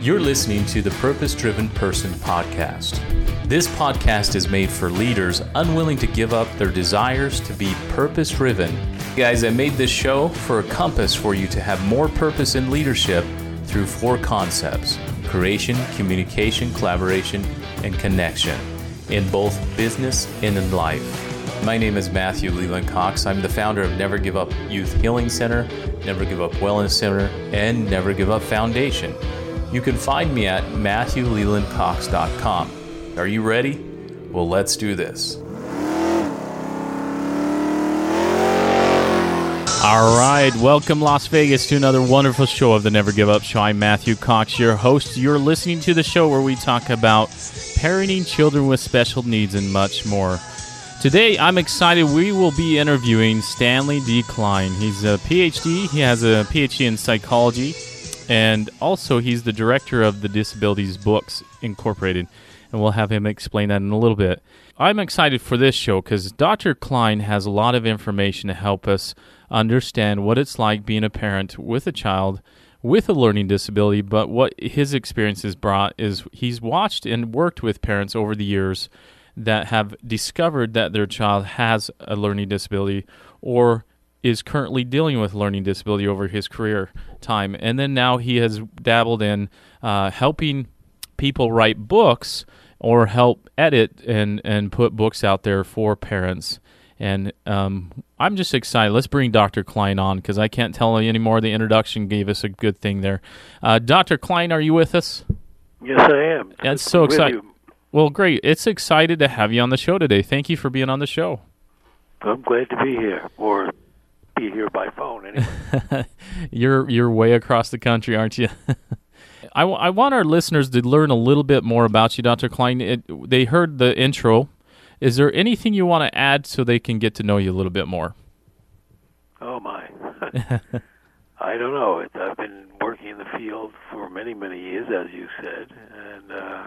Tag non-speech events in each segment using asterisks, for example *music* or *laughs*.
You're listening to the Purpose Driven Person podcast. This podcast is made for leaders unwilling to give up their desires to be purpose driven. Guys, I made this show for a compass for you to have more purpose in leadership through four concepts creation, communication, collaboration, and connection in both business and in life. My name is Matthew Leland Cox. I'm the founder of Never Give Up Youth Healing Center, Never Give Up Wellness Center, and Never Give Up Foundation. You can find me at MatthewLelandCox.com. Are you ready? Well, let's do this. All right, welcome Las Vegas to another wonderful show of the Never Give Up Show. I'm Matthew Cox, your host. You're listening to the show where we talk about parenting children with special needs and much more. Today, I'm excited. We will be interviewing Stanley D. Klein. He's a PhD. He has a PhD in psychology, and also he's the director of the Disabilities Books Incorporated. And we'll have him explain that in a little bit. I'm excited for this show because Dr. Klein has a lot of information to help us understand what it's like being a parent with a child with a learning disability. But what his experience has brought is he's watched and worked with parents over the years that have discovered that their child has a learning disability or is currently dealing with learning disability over his career time. And then now he has dabbled in uh, helping people write books or help edit and, and put books out there for parents. And um, I'm just excited. Let's bring Dr. Klein on because I can't tell you anymore. The introduction gave us a good thing there. Uh, Dr. Klein, are you with us? Yes, I am. That's so exciting. Well, great. It's excited to have you on the show today. Thank you for being on the show. I'm glad to be here, or be here by phone anyway. *laughs* you're you're way across the country, aren't you? *laughs* I, w- I want our listeners to learn a little bit more about you, Dr. Klein. It, they heard the intro. Is there anything you want to add so they can get to know you a little bit more? Oh my, *laughs* I don't know. It, I've been working in the field for many many years, as you said, and. Uh,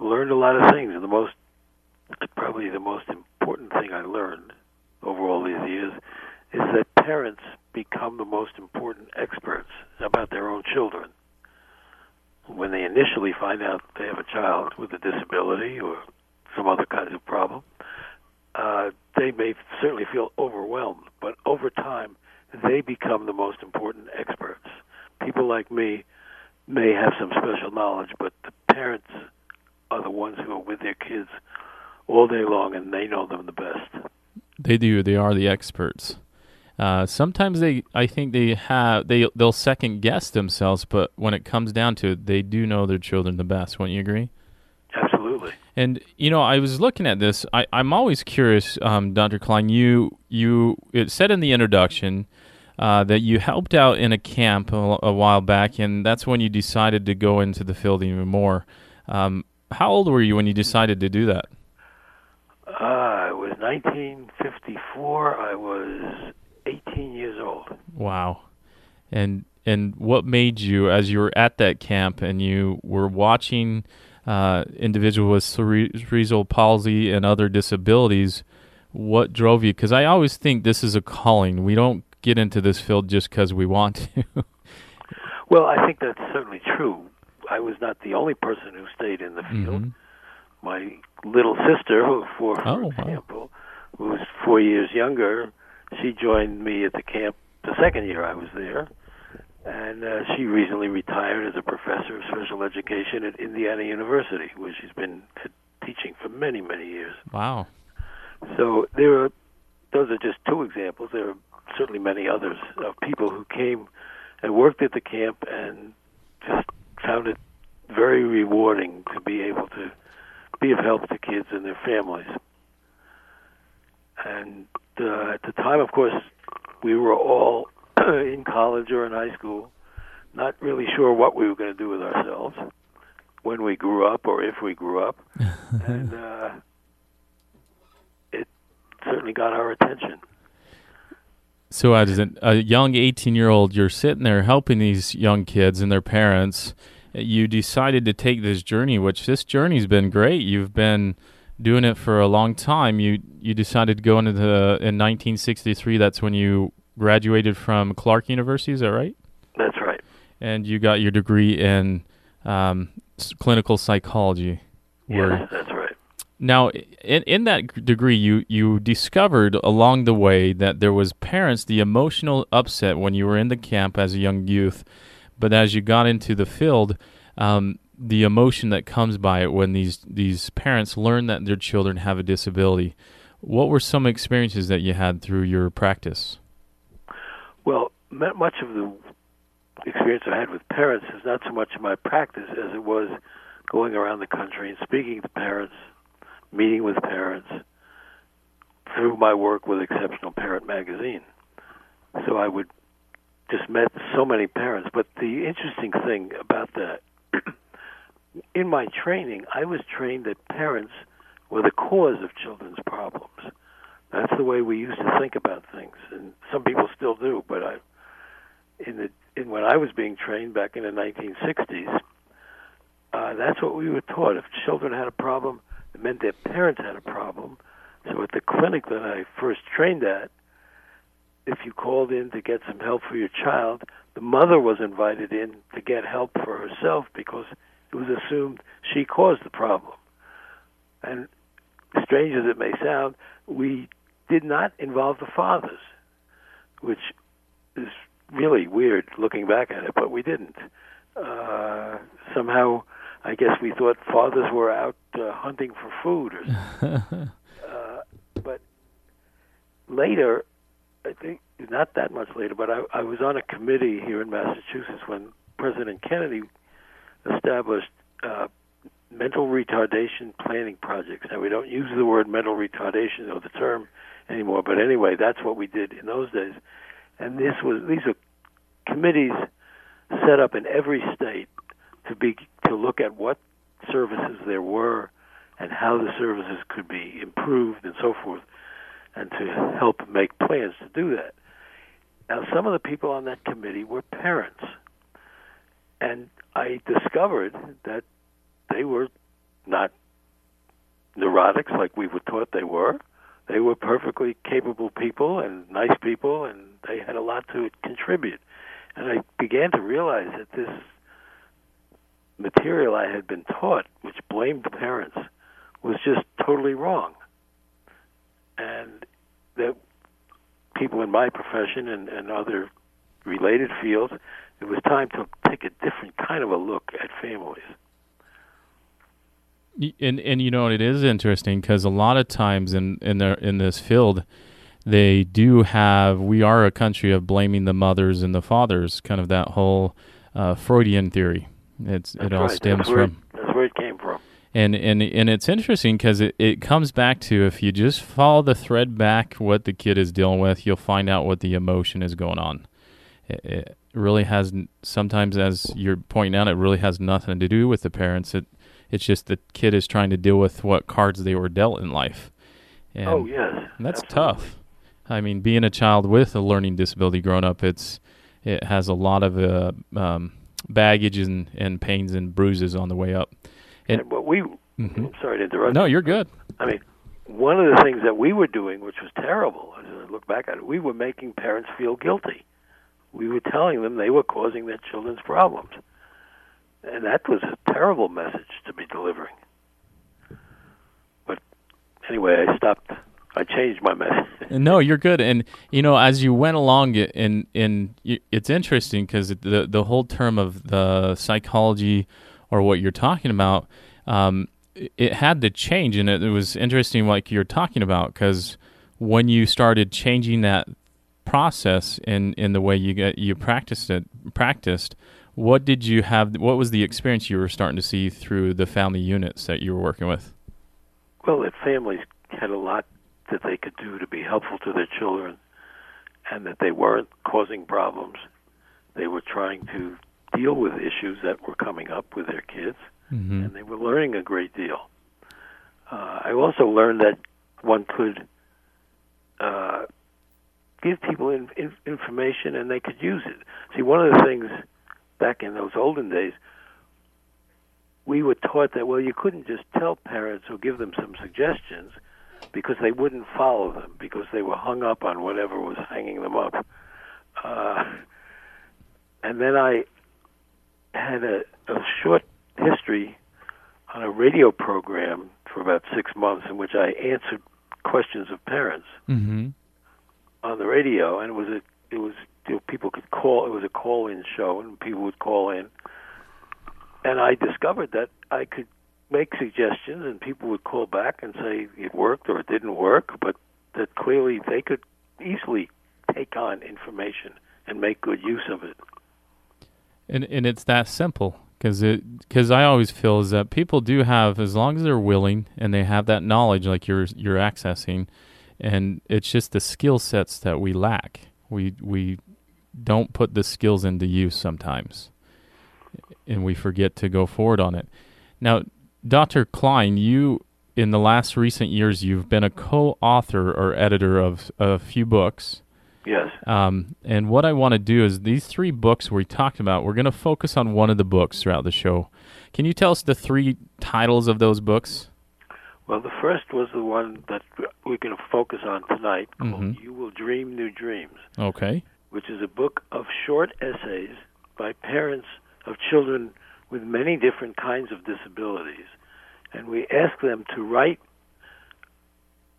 learned a lot of things. And the most, probably the most important thing I learned over all these years is that parents become the most important experts about their own children. When they initially find out they have a child with a disability or some other kinds of problem, uh, they may certainly feel overwhelmed, but over time, they become the most important experts. People like me may have some special knowledge, but the parents are the ones who are with their kids all day long, and they know them the best. They do. They are the experts. Uh, sometimes they, I think they have they they'll second guess themselves, but when it comes down to it, they do know their children the best. Wouldn't you agree? Absolutely. And you know, I was looking at this. I, I'm always curious, um, Dr. Klein. You you it said in the introduction uh, that you helped out in a camp a, a, while back, and that's when you decided to go into the field even more. Um, how old were you when you decided to do that? Uh, 1954. I was 18 years old. Wow. And and what made you, as you were at that camp and you were watching uh, individuals with cerebral palsy and other disabilities, what drove you? Because I always think this is a calling. We don't get into this field just because we want to. well, I think that's certainly true. I was not the only person who stayed in the field. Mm-hmm. My little sister, who, for oh, example, wow. who was four years younger, she joined me at the camp the second year I was there, and uh, she recently retired as a professor of special education at Indiana University, where she's been teaching for many, many years. Wow! So there are those are just two examples. There are certainly many others of people who came and worked at the camp and just found it very rewarding to be able to be of help to kids and their families. And uh, at the time, of course, we were all *clears throat* in college or in high school, not really sure what we were going to do with ourselves when we grew up or if we grew up. *laughs* and uh, it certainly got our attention. So, as a young 18 year old, you're sitting there helping these young kids and their parents you decided to take this journey, which this journey's been great. You've been doing it for a long time. You you decided to go into the in 1963. That's when you graduated from Clark University. Is that right? That's right. and you got your degree in um, clinical psychology. Yes, that's right. Now, in, in that degree, you, you discovered along the way that there was parents, the emotional upset when you were in the camp as a young youth, but as you got into the field, um, the emotion that comes by it when these these parents learn that their children have a disability. What were some experiences that you had through your practice? Well, much of the experience I had with parents is not so much my practice as it was going around the country and speaking to parents meeting with parents through my work with Exceptional Parent Magazine. So I would just met so many parents. But the interesting thing about that, *clears throat* in my training, I was trained that parents were the cause of children's problems. That's the way we used to think about things, and some people still do. But I, in the in when I was being trained back in the 1960s, uh, that's what we were taught. If children had a problem, it meant their parents had a problem. So at the clinic that I first trained at, if you called in to get some help for your child, the mother was invited in to get help for herself because it was assumed she caused the problem. And strange as it may sound, we did not involve the fathers, which is really weird looking back at it, but we didn't. Uh, somehow I guess we thought fathers were out uh, hunting for food. Or, *laughs* uh, but later, I think not that much later, but I, I was on a committee here in Massachusetts when President Kennedy established uh, mental retardation planning projects. Now we don't use the word mental retardation or the term anymore, but anyway, that's what we did in those days. And this was these are committees set up in every state to be to look at what services there were and how the services could be improved and so forth, and to help make plans to do that. Now, some of the people on that committee were parents, and I discovered that they were not neurotics like we were taught they were. They were perfectly capable people and nice people, and they had a lot to contribute. And I began to realize that this material I had been taught, which blamed the parents, was just totally wrong. And that people in my profession and, and other related fields, it was time to take a different kind of a look at families. And and you know it is interesting because a lot of times in in their in this field, they do have we are a country of blaming the mothers and the fathers, kind of that whole uh, Freudian theory it's that's it all right. stems from. That's where it came from. And and and it's interesting because it, it comes back to if you just follow the thread back what the kid is dealing with, you'll find out what the emotion is going on. It, it really has sometimes, as you're pointing out, it really has nothing to do with the parents. It it's just the kid is trying to deal with what cards they were dealt in life. And, oh yes, that's absolutely. tough. I mean, being a child with a learning disability growing up, it's it has a lot of uh, um, baggage and, and pains and bruises on the way up. And, and what we, Mhm. Sorry to interrupt. No, you. you're good. I mean, one of the things that we were doing, which was terrible, as I look back at it, we were making parents feel guilty. We were telling them they were causing their children's problems. And that was a terrible message to be delivering. But anyway, I stopped. I changed my message. *laughs* No, you're good. And you know, as you went along, it and and it's interesting because the the whole term of the psychology or what you're talking about, um, it- had to change, and it, it was interesting, like you're talking about, because when you started changing that process in in the way you get you practiced it practiced. What did you have? What was the experience you were starting to see through the family units that you were working with? Well, that families had a lot that they could do to be helpful to their children, and that they weren't causing problems. They were trying to deal with issues that were coming up with their kids, Mm-hmm. and they were learning a great deal. Uh, I also learned that one could uh, give people in, in, information and they could use it. See, one of the things back in those olden days, we were taught that well, you couldn't just tell parents or give them some suggestions because they wouldn't follow them because they were hung up on whatever was hanging them up. Uh, and then I had a, a short history on a radio program for about six months in which I answered questions of parents Mm-hmm. on the radio, and it was a it was you know, people could call. It was a call-in show, and people would call in, and I discovered that I could make suggestions, and people would call back and say it worked or it didn't work, but that clearly they could easily take on information and make good use of it. And and it's that simple because it because I always feel is that people do have as long as they're willing and they have that knowledge like you're you're accessing, and it's just the skill sets that we lack. We we don't put the skills into use sometimes, and we forget to go forward on it. Now, Dr. Klein, you in the last recent years you've been a co-author or editor of a few books. Yes. Um, and what I want to do is these three books we talked about, we're going to focus on one of the books throughout the show. Can you tell us the three titles of those books? Well, the first was the one that we're going to focus on tonight called Mhm. You Will Dream New Dreams, Okay. which is a book of short essays by parents of children with many different kinds of disabilities. And we ask them to write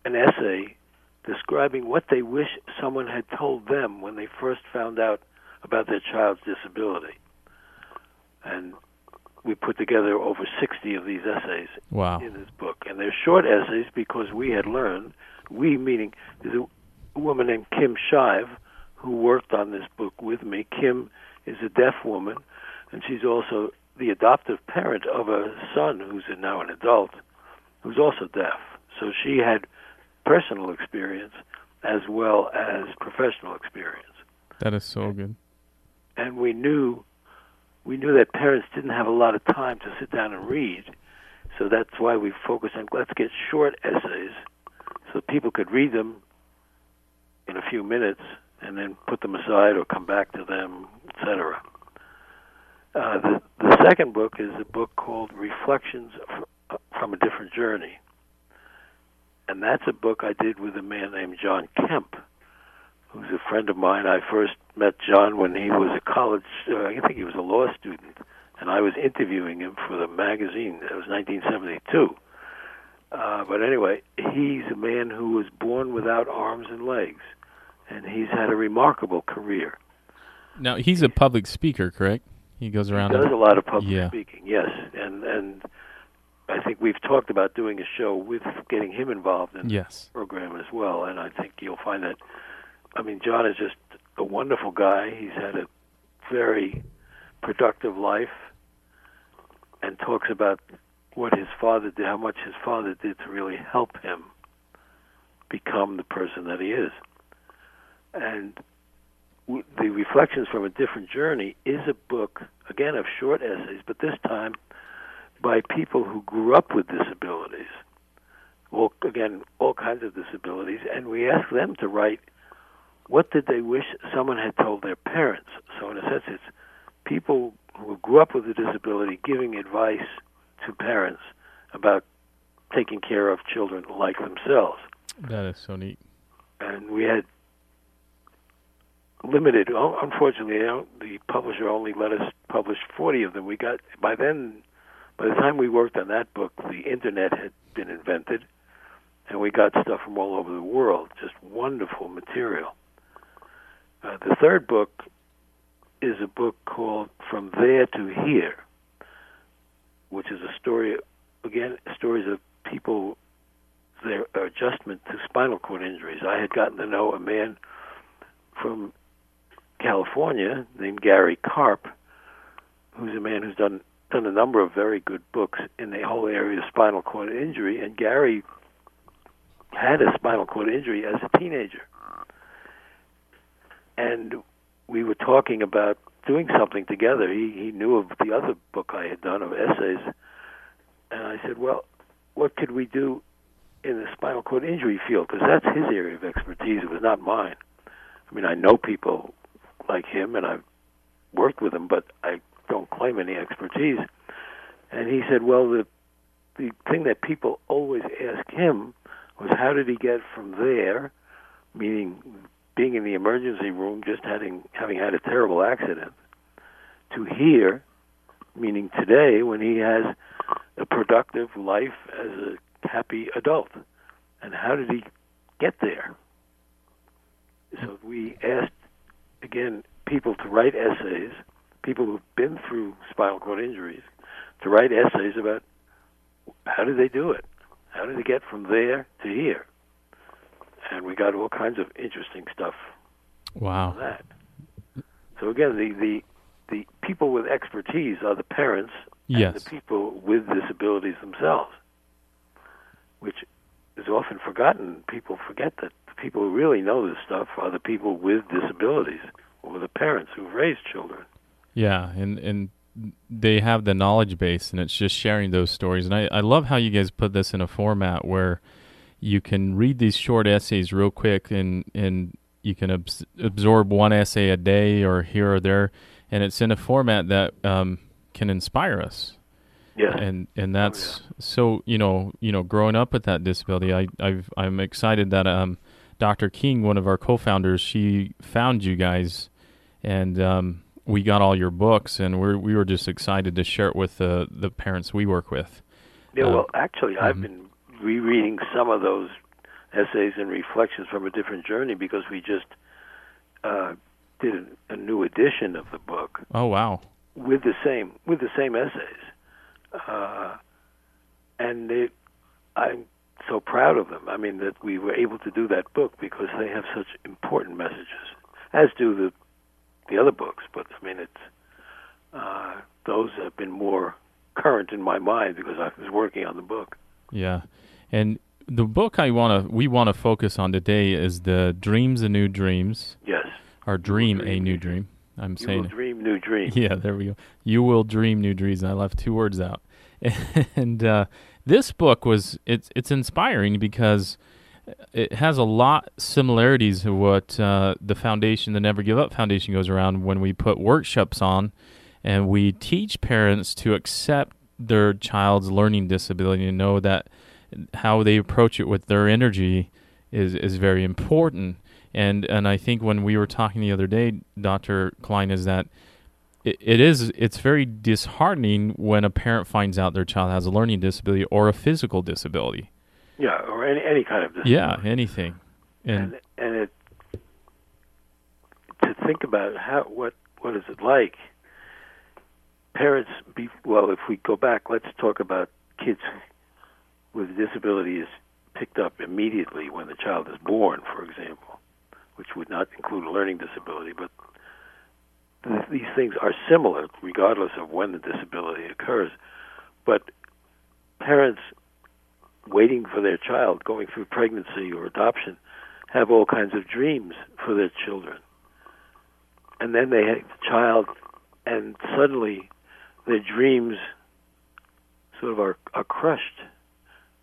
an essay describing what they wish someone had told them when they first found out about their child's disability. And we put together over 60 of these essays Wow. in this book. And they're short essays because we had learned, we meaning there's a woman named Kim Schive who worked on this book with me. Kim is a deaf woman, and she's also the adoptive parent of a son who's now an adult who's also deaf. So she had personal experience as well as professional experience. That is so good. And we knew we knew that parents didn't have a lot of time to sit down and read. So that's why we focused on let's get short essays so people could read them in a few minutes and then put them aside or come back to them, etc. Uh, the, the second book is a book called Reflections from a Different Journey. And that's a book I did with a man named John Kemp, who's a friend of mine. I first met John when he was a college, uh, I think he was a law student, and I was interviewing him for the magazine. It was 1972. Uh, but anyway, he's a man who was born without arms and legs, and he's had a remarkable career. Now, he's a public speaker, correct? He goes around. He does and- a lot of public Yeah. speaking, yes, and and I think we've talked about doing a show with getting him involved in yes. the program as well, and I think you'll find that. I mean, John is just a wonderful guy. He's had a very productive life, and talks about what his father did, how much his father did to really help him become the person that he is. And the Reflections from a Different Journey is a book, again, of short essays, but this time by people who grew up with disabilities. Well, again, all kinds of disabilities, and we ask them to write what did they wish someone had told their parents. So, in a sense, it's people who grew up with a disability giving advice to parents about taking care of children like themselves That is so neat. and we had limited. oh, Unfortunately, the publisher only let us publish 40 of them. We got by then, by the time we worked on that book, the internet had been invented, and we got stuff from all over the world. Just wonderful material. Uh, the third book is a book called From There to Here, which is a story, again, stories of people their adjustment to spinal cord injuries. I had gotten to know a man from California named Gary Karp, who's a man who's done done a number of very good books in the whole area of spinal cord injury. And Gary had a spinal cord injury as a teenager, and we were talking about doing something together. He he knew of the other book I had done of essays, and I said, "Well, what could we do in the spinal cord injury field because that's his area of expertise. It was not mine. I mean, I know people like him, and I've worked with him, but I don't claim any expertise. And he said, well, the the thing that people always ask him was, how did he get from there, meaning being in the emergency room, just having having had a terrible accident, to here, meaning today when he has a productive life as a happy adult. And how did he get there? So we asked, again, people to write essays, people who've been through spinal cord injuries, to write essays about how did they do it? How did they get from there to here? And we got all kinds of interesting stuff Wow. that. So again, the, the the people with expertise are the parents Yes. and the people with disabilities themselves, which is often forgotten. People forget that the people who really know this stuff are the people with disabilities or the parents who've raised children. Yeah, and and they have the knowledge base, and it's just sharing those stories. And I, I love how you guys put this in a format where you can read these short essays real quick, and and you can abs- absorb one essay a day or here or there, and it's in a format that um, can inspire us. Yes. And and that's so you know you know growing up with that disability, I I've, I'm excited that um, Dr. King, one of our co-founders, she found you guys, and um, we got all your books, and we're we were just excited to share it with the the parents we work with. Yeah, Uh, well, actually, I've mhm. been rereading some of those essays and reflections from a different journey because we just uh, did a, a new edition of the book Oh wow! with the same with the same essays, uh, and they, I'm so proud of them. I mean that we were able to do that book because they have such important messages, as do the the other books. But I mean, it's uh, those have been more current in my mind because I was working on the book. Yeah, and the book I want to we want to focus on today is the Dreams a New Dreams, Yes, or Dream a dream New new Dream. I'm you saying will dream new dreams. Yeah, there we go. You will dream new dreams. I left two words out. *laughs* And uh, this book was it's it's inspiring because it has a lot similarities to what uh, the foundation, the Never Give Up Foundation, goes around when we put workshops on, and we teach parents to accept their child's learning disability and know that how they approach it with their energy is is very important. And and I think when we were talking the other day, Doctor Klein, is that it, it is it's very disheartening when a parent finds out their child has a learning disability or a physical disability. Yeah, or any any kind of disability. Yeah, anything. And and and it to think about how what what is it like parents be well if we go back let's talk about kids with disabilities picked up immediately when the child is born for example which would not include a learning disability but th- these things are similar regardless of when the disability occurs but parents waiting for their child going through pregnancy or adoption have all kinds of dreams for their children. And then they have a child, and suddenly their dreams sort of are, are crushed.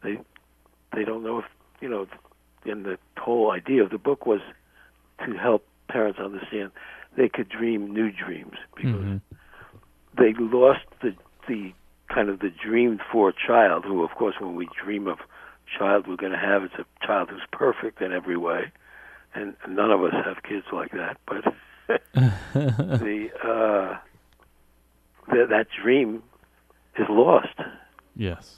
They they don't know if you know. And the whole idea of the book was to help parents understand they could dream new dreams because Mhm. they lost the the kind of the dreamed for child who of course when we dream of child we're going to have it's a child who's perfect in every way and none of us have kids like that but *laughs* the uh that that dream is lost Yes.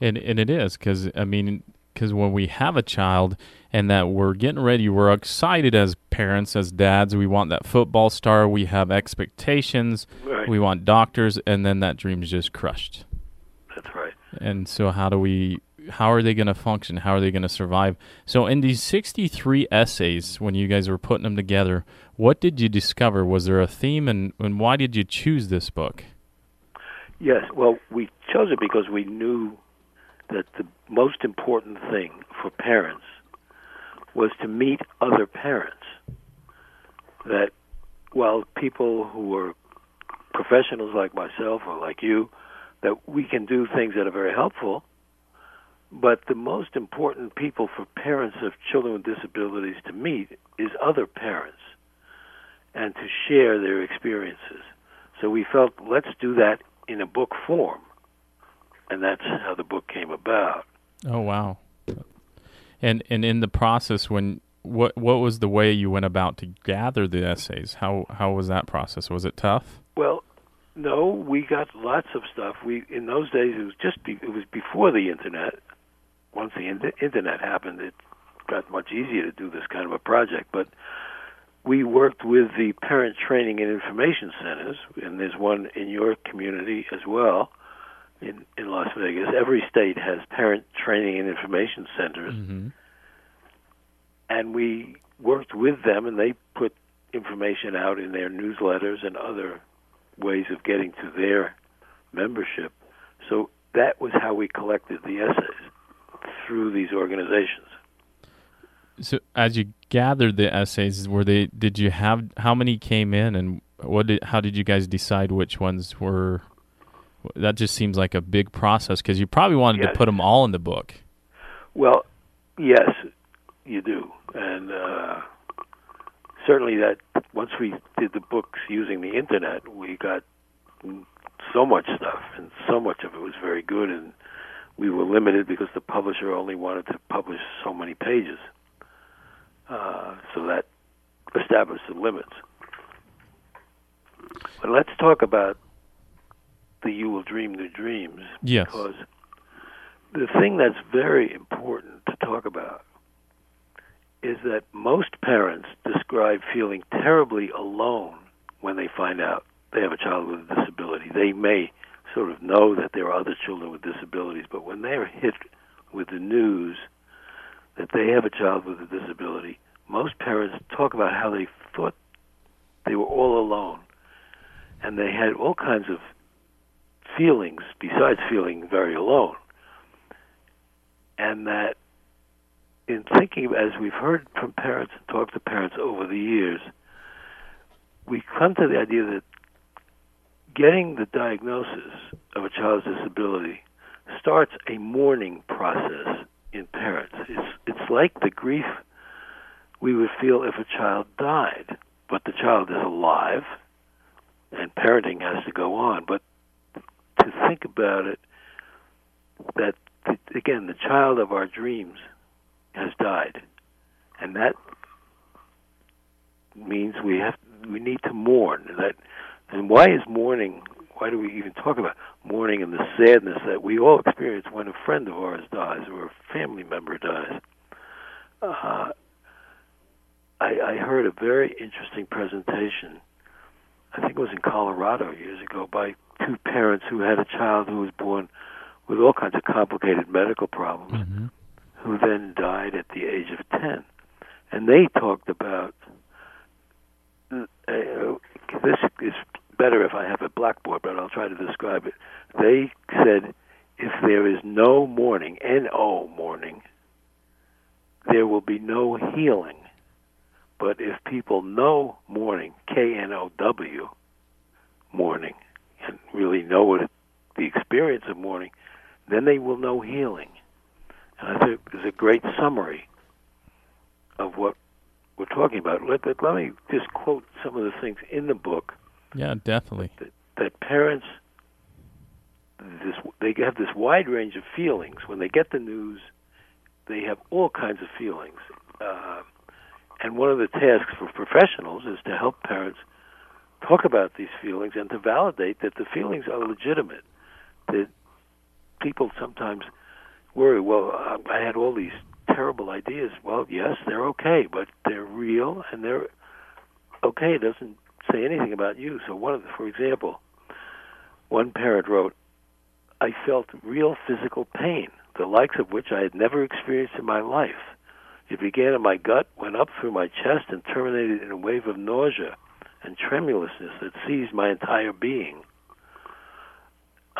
And and it is cuz I mean cuz when we have a child and that we're getting ready we're excited as parents as dads we want that football star we have expectations right we want doctors and then that dream is just crushed. that's right And so how do we how are they going to function? How are they going to survive? So in these 63 essays when you guys were putting them together, what did you discover? Was there a theme and and why did you choose this book? Yes, well, we chose it because we knew that the most important thing for parents was to meet other parents. That while people who are professionals like myself or like you, that we can do things that are very helpful, but the most important people for parents of children with disabilities to meet is other parents and to share their experiences. So we felt let's do that in a book form. And that's how the book came about. Oh wow. And and in the process when what what was the way you went about to gather the essays? How how was that process? Was it tough? Well, no, we got lots of stuff. We in those days it was just be, it was before the internet. Once the in- internet happened, it got much easier to do this kind of a project. But we worked with the parent training and information centers, and there's one in your community as well in in Las Vegas. Every state has parent training and information centers, Mm-hmm. and we worked with them, and they put information out in their newsletters and other ways of getting to their membership. So that was how we collected the essays through these organizations. So as you gathered the essays, were they? Did you have how many came in, and what? Did, how did you guys decide which ones were? That just seems like a big process because you probably wanted Yes. to put them all in the book. Well, yes, you do, and uh, certainly that once we did the books using the internet, we got so much stuff, and so much of it was very good, and we were limited because the publisher only wanted to publish so many pages, uh, so that established the limits. But let's talk about the "You Will Dream New Dreams." Yes. because the thing that's very important to talk about is that most parents describe feeling terribly alone when they find out they have a child with a disability. They may sort of know that there are other children with disabilities, but when they're hit with the news that they have a child with a disability, most parents talk about how they thought they were all alone and they had all kinds of feelings besides feeling very alone. And that in thinking, as we've heard from parents and talked to parents over the years, we come to the idea that getting the diagnosis of a child's disability starts a mourning process in parents. It's it's like the grief we would feel if a child died, but the child is alive and parenting has to go on. But to think about it, that again, the child of our dreams has died, and that means we have we need to mourn. That and why is mourning? Why do we even talk about mourning and the sadness that we all experience when a friend of ours dies or a family member dies? Uh, I, I heard a very interesting presentation. I think it was in Colorado years ago by two parents who had a child who was born with all kinds of complicated medical problems, Mm-hmm. who then died at the age of 10. And they talked about uh, this is better if I have a blackboard, but I'll try to describe it. They said if there is no mourning, N O mourning, there will be no healing. But if people know mourning, K N O W, mourning, and really know what it, the experience of mourning, then they will know healing. And I think it's a great summary of what we're talking about. Let, let, let me just quote some of the things in the book Yeah, definitely. that, that parents this they have this wide range of feelings when they get the news. They have all kinds of feelings, uh, and one of the tasks for professionals is to help parents talk about these feelings and to validate that the feelings are legitimate. That people sometimes worry. Well, I had all these terrible ideas. Well, yes, they're okay, but they're real and they're okay. It doesn't say anything about you. So one of the, for example, one parent wrote, I felt real physical pain, the likes of which I had never experienced in my life. It began in my gut, went up through my chest, and terminated in a wave of nausea and tremulousness that seized my entire being.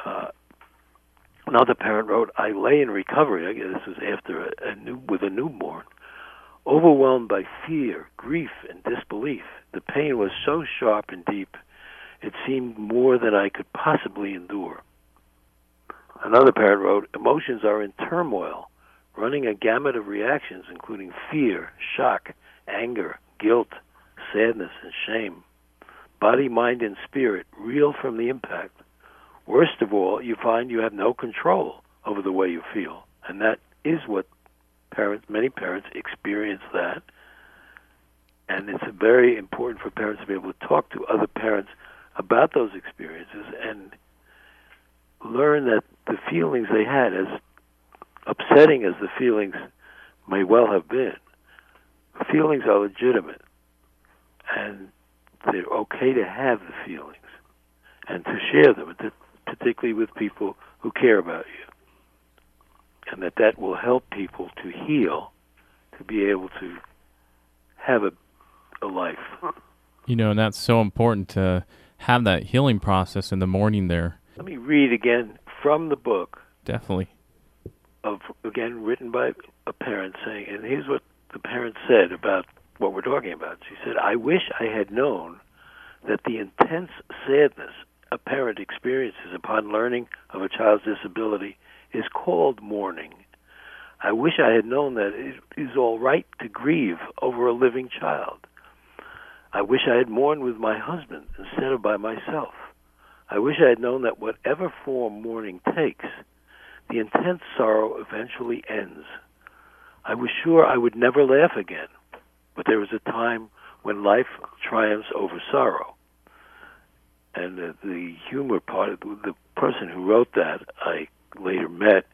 Uh, another parent wrote, I lay in recovery. I guess this was after a, a new, with a newborn, overwhelmed by fear, grief, and disbelief. The pain was so sharp and deep, it seemed more than I could possibly endure. Another parent wrote, Emotions are in turmoil, running a gamut of reactions, including fear, shock, anger, guilt, sadness, and shame. Body, mind, and spirit reel from the impact. Worst of all, you find you have no control over the way you feel. And that is what parents, many parents experience that. And it's very important for parents to be able to talk to other parents about those experiences and learn that the feelings they had, as upsetting as the feelings may well have been, feelings are legitimate and they're okay to have the feelings and to share them, particularly with people who care about you. And that that will help people to heal, to be able to have a, a life. You know, and that's so important to have that healing process in the mourning there. Let me read again from the book. Definitely. Of again written by a parent saying, and here's what the parent said about what we're talking about. She said, "I wish I had known that the intense sadness a parent experiences upon learning of a child's disability is called mourning. I wish I had known that it is all right to grieve over a living child. I wish I had mourned with my husband instead of by myself. I wish I had known that whatever form mourning takes, the intense sorrow eventually ends. I was sure I would never laugh again, but there was a time when life triumphs over sorrow. And the, the humor part the person who wrote that, I later met,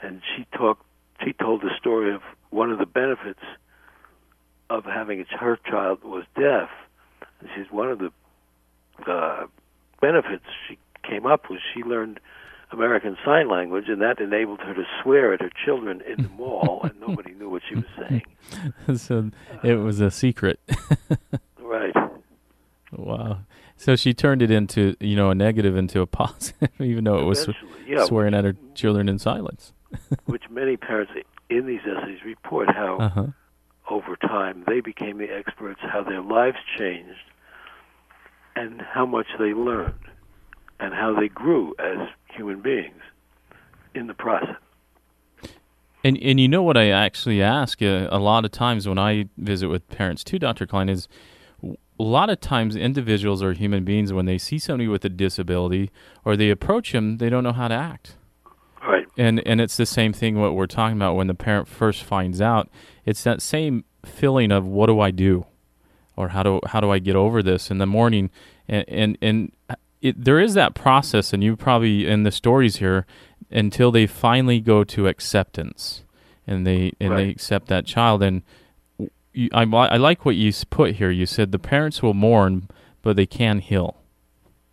and she talked. She told the story of one of the benefits of having a, her child was deaf. And she's one of the uh, benefits she came up with. She learned American Sign Language, and that enabled her to swear at her children in the mall, and nobody knew what she was saying. *laughs* so it was a secret. *laughs* right. Wow. So she turned it into, you know, a negative into a positive, *laughs* even though it was yeah, swearing at her children in silence. which many parents in these essays report how uh-huh over time they became the experts, how their lives changed, and how much they learned, and how they grew as human beings in the process. And and you know what I actually ask uh, a lot of times when I visit with parents too, Dr. Klein, is a lot of times individuals or human beings when they see somebody with a disability or they approach them, they don't know how to act. Right. And and it's the same thing what we're talking about when the parent first finds out. It's that same feeling of what do I do, or how do how do I get over this in the mourning, and and, and it, there is that process, and you probably in the stories here until they finally go to acceptance, and they and right. they accept that child. And you, I I like what you put here. You said the parents will mourn, but they can heal.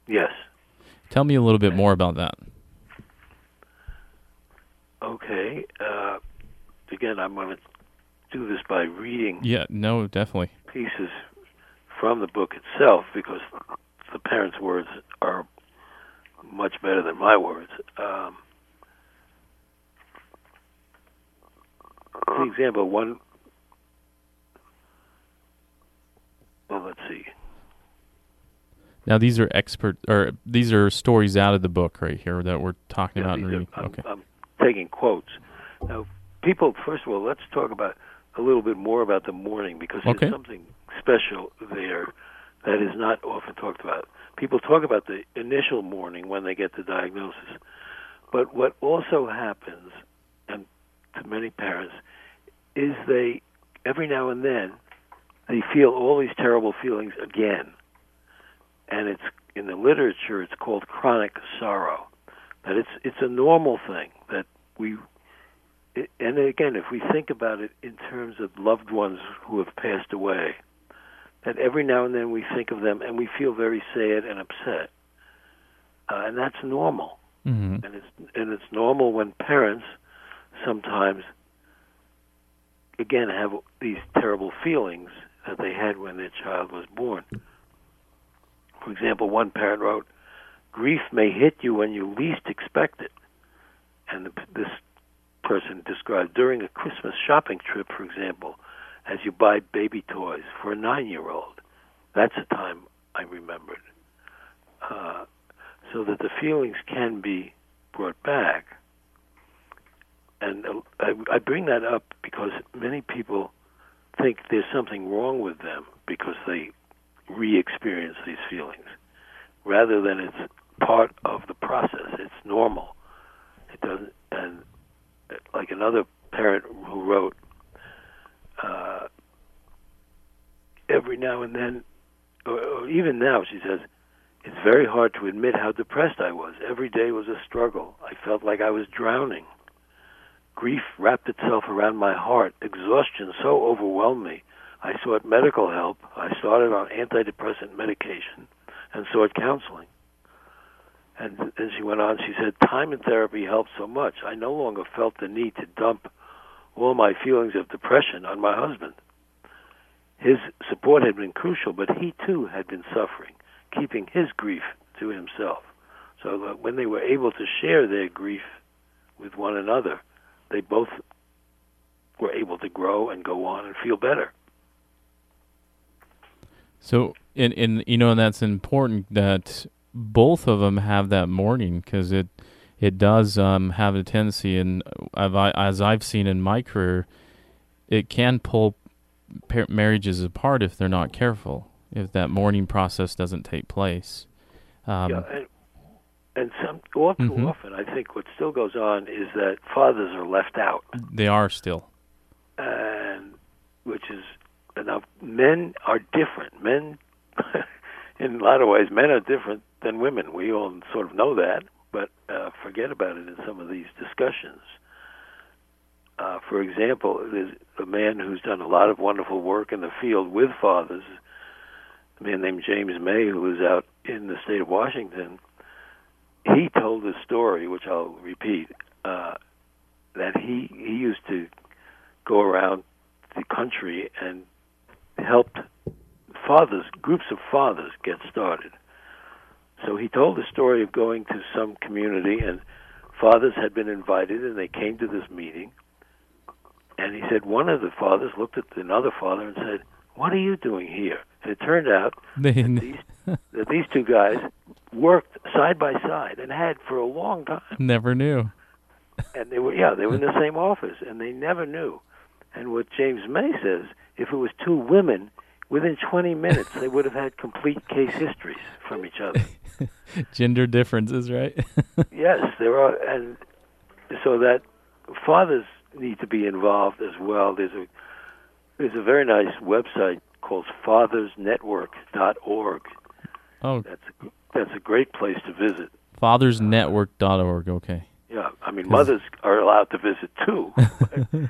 Yes. Tell me a little bit more about that. Okay. Uh, again, I'm going to do this by reading. Yeah, no, definitely. Pieces from the book itself because the parents' words are much better than my words. Um, for example, one. Well, let's see. Now these are expert or these are stories out of the book right here that we're talking yeah, about. Are, I'm, okay. I'm taking quotes. Now, people, first of all, let's talk about a little bit more about the mourning because okay. there's something special there that is not often talked about. People talk about the initial mourning when they get the diagnosis, but what also happens, and to many parents, is they every now and then they feel all these terrible feelings again, and it's in the literature it's called chronic sorrow. That it's it's a normal thing that we and again, if we think about it in terms of loved ones who have passed away, that every now and then we think of them and we feel very sad and upset, uh, and that's normal. Mm-hmm. And it's and it's normal when parents sometimes again have these terrible feelings that they had when their child was born. For example, one parent wrote, "Grief may hit you when you least expect it," and the, this person described during a Christmas shopping trip, for example, as you buy baby toys for a nine-year-old. That's a time I remembered. Uh, so that the feelings can be brought back. And uh, I, I bring that up because many people think there's something wrong with them because they re-experience these feelings, rather than it's part of the process. It's normal. It doesn't, and like another parent who wrote, uh, every now and then, or, or even now, she says, It's very hard to admit how depressed I was. Every day was a struggle. I felt like I was drowning. Grief wrapped itself around my heart. Exhaustion so overwhelmed me. I sought medical help. I started on antidepressant medication and sought counseling. And then she went on, she said, Time in therapy helped so much. I no longer felt the need to dump all my feelings of depression on my husband. His support had been crucial, but he too had been suffering, keeping his grief to himself. So that when they were able to share their grief with one another, they both were able to grow and go on and feel better. So, and, and you know, and that's important that both of them have that mourning because it it does um, have a tendency, and as I've seen in my career, it can pull par- marriages apart if they're not careful. If that mourning process doesn't take place. Um, yeah, and, and some too mm-hmm. often, I think what still goes on is that fathers are left out. They are still, and which is enough. Men are different. Men, *laughs* in a lot of ways, men are different than women. We all sort of know that, but uh, forget about it in some of these discussions. Uh, for example, there's a man who's done a lot of wonderful work in the field with fathers, a man named James May, who was out in the state of Washington. He told a story, which I'll repeat, uh, that he he used to go around the country and helped fathers, groups of fathers, get started. So he told the story of going to some community, and fathers had been invited, and they came to this meeting. And he said one of the fathers looked at another father and said, "What are you doing here?" And it turned out *laughs* that these, that these two guys worked side by side and had for a long time. Never knew. And they were yeah, they were in the same office, and they never knew. And what James May says, if it was two women, within 20 minutes they would have had complete case histories from each other. *laughs* *laughs* Gender differences, right? *laughs* yes, there are, and so that fathers need to be involved as well. There's a there's a very nice website called fathersnetwork.org. Oh, that's a, that's a great place to visit. Fathersnetwork.org. Okay. Yeah, I mean mothers are allowed to visit too. *laughs*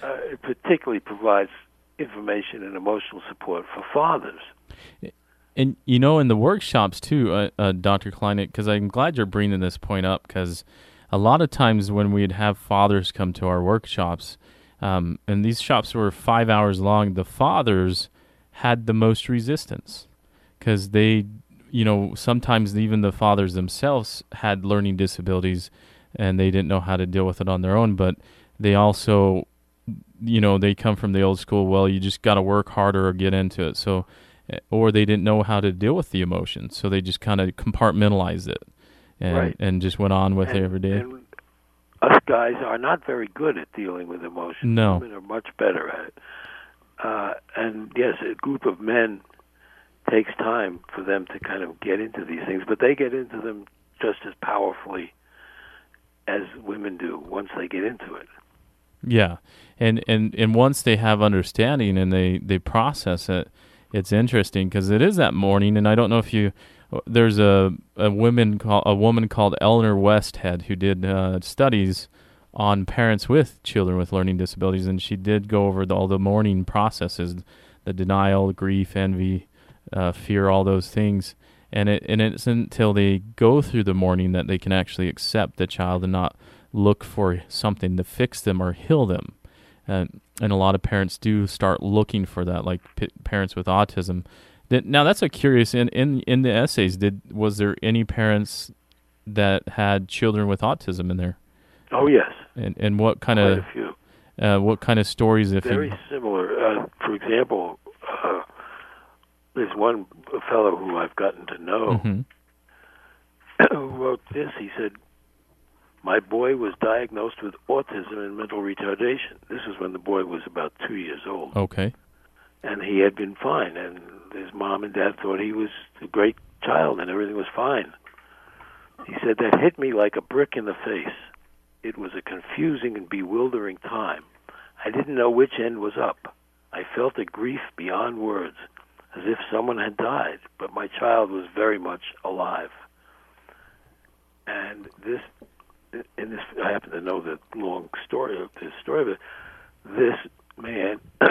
Uh, it particularly provides information and emotional support for fathers. And you know, in the workshops too, uh, uh, Dr. Klein, because I'm glad you're bringing this point up, because a lot of times when we'd have fathers come to our workshops, um, and these shops were five hours long, the fathers had the most resistance because they, you know, sometimes even the fathers themselves had learning disabilities and they didn't know how to deal with it on their own, but they also you know they come from the old school well you just got to work harder or get into it so or they didn't know how to deal with the emotions so they just kind of compartmentalized it and right. and just went on with and, it every day. us guys are not very good at dealing with emotions. No. Women are much better at it. Uh, and yes a group of men takes time for them to kind of get into these things but they get into them just as powerfully as women do once they get into it. Yeah, and and and once they have understanding and they they process it, it's interesting because it is that mourning. And I don't know if you there's a a woman called a woman called Eleanor Westhead who did uh, studies on parents with children with learning disabilities, and she did go over the, all the mourning processes, the denial, grief, envy, uh, fear, all those things. And it and it's until they go through the mourning that they can actually accept the child and not look for something to fix them or heal them. And a lot of parents do start looking for that, like p- parents with autism. Now that's a curious in, in in the essays. Did was there any parents that had children with autism in there? Oh yes. And and what kind of uh, what kind of stories? If very you... similar. Uh, for example, uh, there's one fellow who I've gotten to know mm-hmm. *coughs* who wrote this. He said, my boy was diagnosed with autism and mental retardation. This was when the boy was about two years old. Okay. And he had been fine, and his mom and dad thought he was a great child and everything was fine. He said, That hit me like a brick in the face. It was a confusing and bewildering time. I didn't know which end was up. I felt a grief beyond words, as if someone had died, but my child was very much alive. And this, in this, I happen to know the long story of this story, but this man, *clears throat* as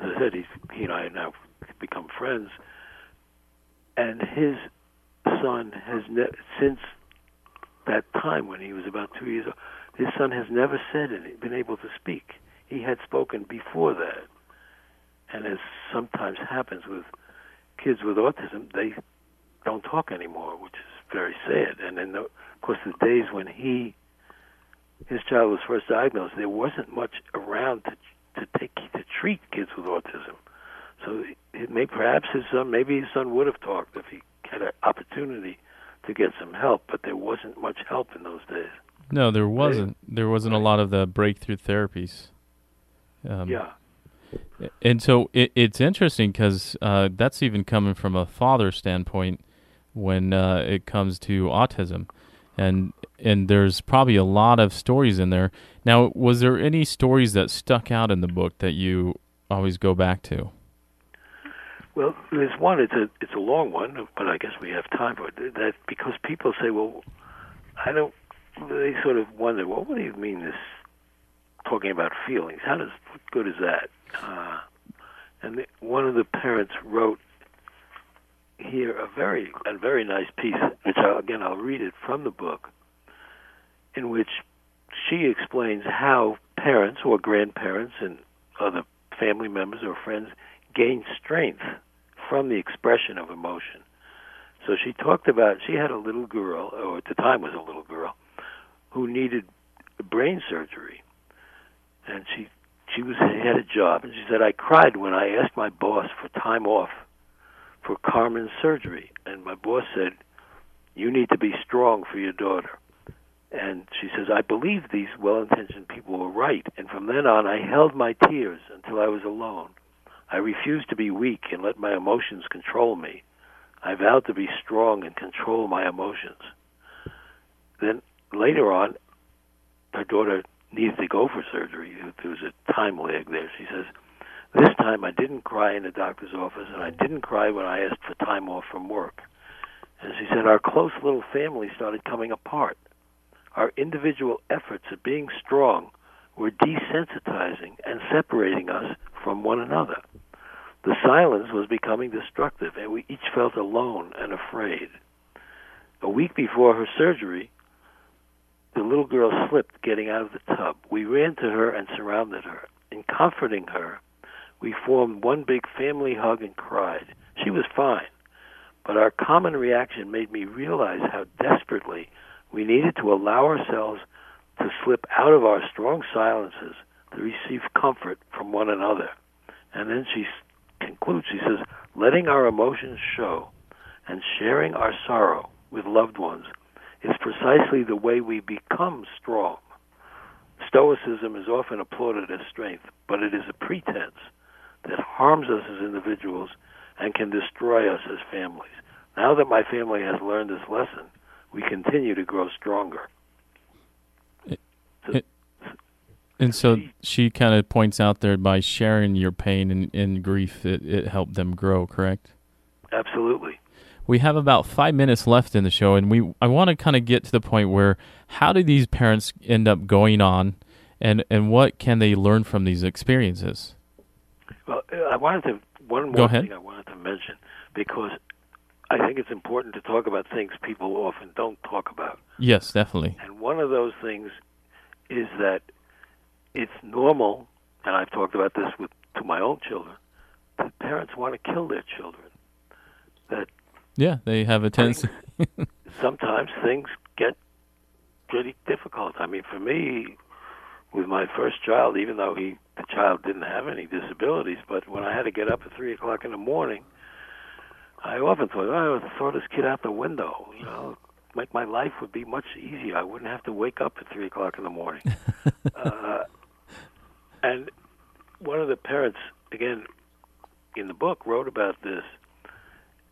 I said, he's, he and I have now become friends, and his son has ne- since that time when he was about two years old, his son has never said it, been able to speak. He had spoken before that, and as sometimes happens with kids with autism, they don't talk anymore, which is very sad. And then, the, of course, the days when he, his child was first diagnosed, there wasn't much around to to take to treat kids with autism. So it may perhaps his son, maybe his son would have talked if he had an opportunity to get some help, but there wasn't much help in those days. No, there wasn't. There wasn't a lot of the breakthrough therapies. Um, yeah. And so it, it's interesting because uh, that's even coming from a father standpoint when uh, it comes to autism, and and there's probably a lot of stories in there. Now, was there any stories that stuck out in the book that you always go back to? Well, there's one. It's a it's a long one, but I guess we have time for it. That because people say, well, I don't. They sort of wonder, well, what do you mean this talking about feelings? How does what good is that? Uh, and the, one of the parents wrote here a very a very nice piece, which I, again I'll read it from the book, in which she explains how parents or grandparents and other family members or friends gain strength from the expression of emotion. So she talked about she had a little girl, or at the time was a little girl, who needed brain surgery, and she she was had a job, and she said I cried when I asked my boss for time off for Carmen's surgery, and my boss said, "You need to be strong for your daughter." And she says, I believed these well intentioned people were right, and from then on I held my tears until I was alone. I refused to be weak and let my emotions control me. I vowed to be strong and control my emotions. Then later on, her daughter needed to go for surgery. There was a time lag there. She says, This time I didn't cry in the doctor's office, and I didn't cry when I asked for time off from work. As she said, Our close little family started coming apart our individual efforts at being strong were desensitizing and separating us from one another. The silence was becoming destructive, and we each felt alone and afraid. A week before her surgery, the little girl slipped getting out of the tub. We ran to her and surrounded her. In comforting her, we formed one big family hug and cried. She was fine, but our common reaction made me realize how desperately we needed to allow ourselves to slip out of our strong silences to receive comfort from one another. And then she concludes, she says, letting our emotions show and sharing our sorrow with loved ones is precisely the way we become strong. Stoicism is often applauded as strength, but it is a pretense that harms us as individuals and can destroy us as families. Now that my family has learned this lesson, we continue to grow stronger. so, and so she kind of points out there by sharing your pain and, and grief, it, it helped them grow, correct? Absolutely. We have about five minutes left in the show, and we I want to kind of get to the point where how do these parents end up going on, and and what can they learn from these experiences? Well, uh, I wanted to one more thing I wanted to mention because I think it's important to talk about things people often don't talk about. Yes, definitely. And one of those things is that it's normal, and I've talked about this with to my own children, that parents want to kill their children. That yeah, they have a tendency. *laughs* sometimes things get pretty difficult. I mean, for me, with my first child, even though he the child didn't have any disabilities, but when I had to get up at three o'clock in the morning I often thought, oh, I would throw this kid out the window. You know, make my life would be much easier. I wouldn't have to wake up at three o'clock in the morning. *laughs* uh, and one of the parents, again, in the book, wrote about this,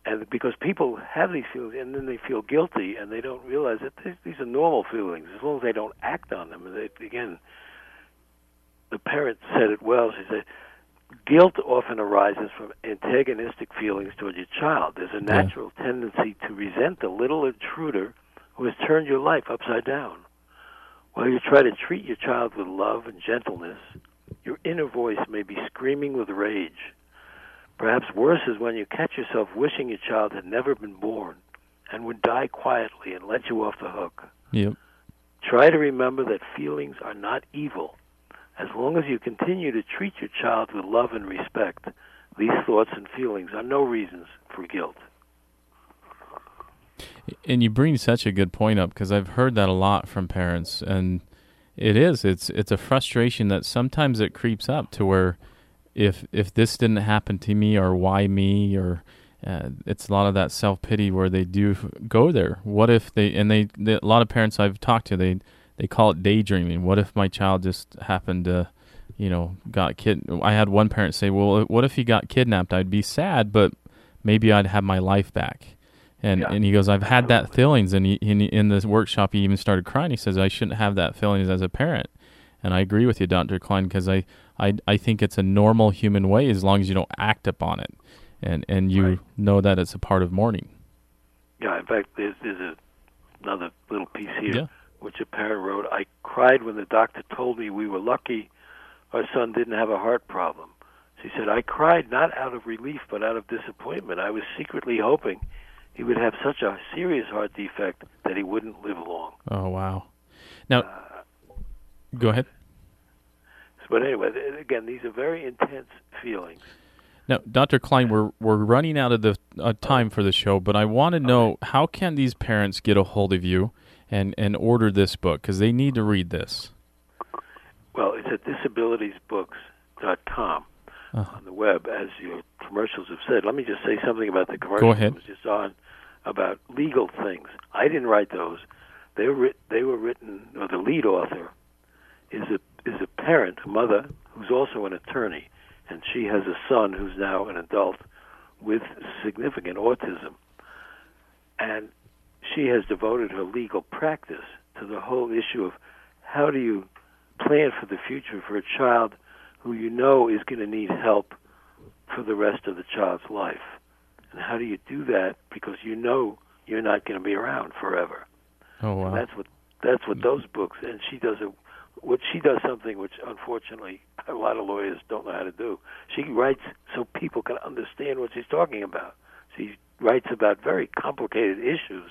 and because people have these feelings, and then they feel guilty, and they don't realize that these are normal feelings as long as they don't act on them. And they, again, parent said it well. She said, guilt often arises from antagonistic feelings toward your child. There's a natural yeah. tendency to resent the little intruder who has turned your life upside down. While you try to treat your child with love and gentleness, your inner voice may be screaming with rage. Perhaps worse is when you catch yourself wishing your child had never been born and would die quietly and let you off the hook. Yep. Try to remember that feelings are not evil. As long as you continue to treat your child with love and respect, these thoughts and feelings are no reasons for guilt. And you bring such a good point up because I've heard that a lot from parents, and it is it's it's a frustration that sometimes it creeps up to where if if this didn't happen to me or why me or uh, it's a lot of that self pity where they do go there. What if they and they, they, a lot of parents I've talked to they they call it daydreaming. What if my child just happened to, you know, got kid? I had one parent say, "Well, what if he got kidnapped? I'd be sad, but maybe I'd have my life back." And yeah. and he goes, "I've had that feelings." And he, in in this workshop, he even started crying. He says, "I shouldn't have that feelings as a parent." And I agree with you, Dr. Klein, because I, I I think it's a normal human way as long as you don't act upon it and and you right. know that it's a part of mourning. Yeah, in fact, there's, there's a, another little piece here, yeah. Which a parent wrote. I cried when the doctor told me we were lucky our son didn't have a heart problem. She said, I cried not out of relief, but out of disappointment. I was secretly hoping he would have such a serious heart defect that he wouldn't live long. Oh, wow. Now, uh, go ahead. But anyway, again, these are very intense feelings. Now, Dr. Klein, we're we're running out of the uh, time for the show, but I want to know how can these parents get a hold of you and and order this book because they need to read this. Well, it's at disabilitiesbooks.com uh-huh. on the web, as your commercials have said. Let me just say something about the commercials Go ahead. was just on about legal things. I didn't write those. They were they were written, or the lead author is a is a parent, a mother who's also an attorney and she has a son who's now an adult with significant autism. And she has devoted her legal practice to the whole issue of how do you plan for the future for a child who you know is going to need help for the rest of the child's life. And how do you do that because you know you're not going to be around forever. Oh wow. And that's what that's what those books and she does a what she does something which unfortunately *laughs* a lot of lawyers don't know how to do. She writes so people can understand what she's talking about. She writes about very complicated issues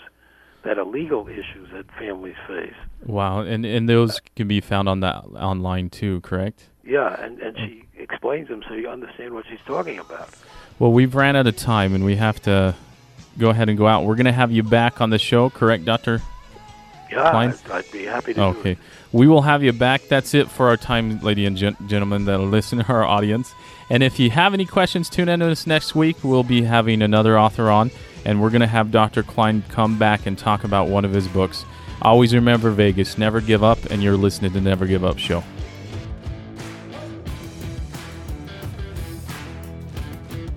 that are legal issues that families face. Wow, and and those can be found on that online too, correct? Yeah, and and she explains them so you understand what she's talking about. Well, we've ran out of time, and we have to go ahead and go out. We're going to have you back on the show, correct, Doctor? Yeah, Klein? I'd, I'd be happy to. Okay. We will have you back. That's it for our time, ladies and gen- gentlemen that listen to our audience. And if you have any questions, tune in to us next week. We'll be having another author on, and we're going to have Dr. Klein come back and talk about one of his books. Always remember Vegas, never give up, and you're listening to Never Give Up Show.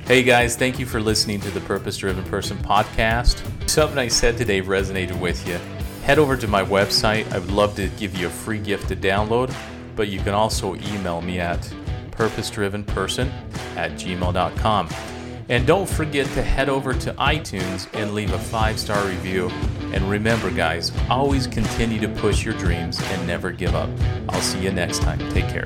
Hey guys, thank you for listening to the Purpose Driven Person podcast. Something I said today resonated with you head over to my website. I would love to give you a free gift to download, but you can also email me at purposedrivenperson at gmail.com. And don't forget to head over to iTunes and leave a five star review. And remember, guys, always continue to push your dreams and never give up. I'll see you next time. Take care.